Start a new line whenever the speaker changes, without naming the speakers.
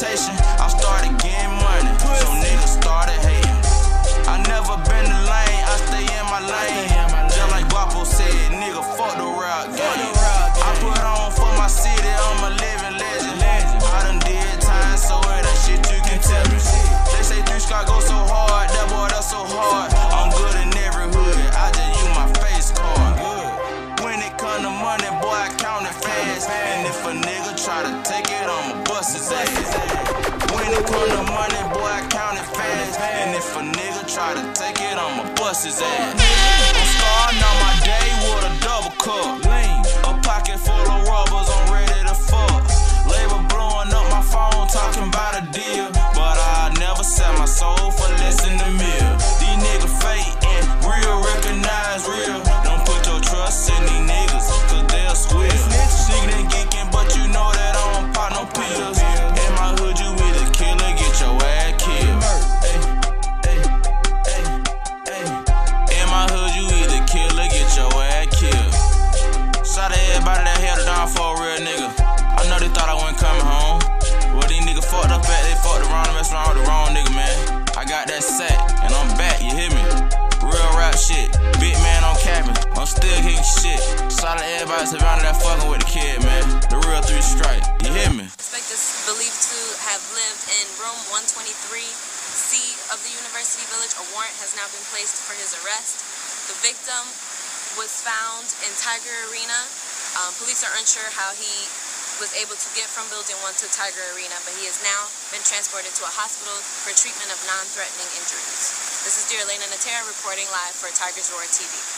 my reputation. I started getting money, so niggas started hating. I never been the lane, I stay in my lane. Just like Guapo said, nigga, fuck the rap game. Fast. And if a nigga try to take it, I'ma bust his ass. When it come to money, boy, I count it fast. And if a nigga try to take it, I'ma bust his ass. I'm starting on my day with a double cup. A pocket fucked around with the wrong nigga, man. I got that sack, and I'm back, you hear me? Real rap shit. Big man on capping. I'm still hitting shit. Out everybody surrounding that fucking with the kid, man. The real three strike. You hear me?
Suspect is believed to have lived in room 123C of the University Village. A warrant has now been placed for his arrest. The victim was found in Tiger Arena. Um, police are unsure how he was able to get from Building 1 to Tiger Arena, but he has now been transported to a hospital for treatment of non-threatening injuries. This is Dear Elena Natera reporting live for Tigers Roar TV.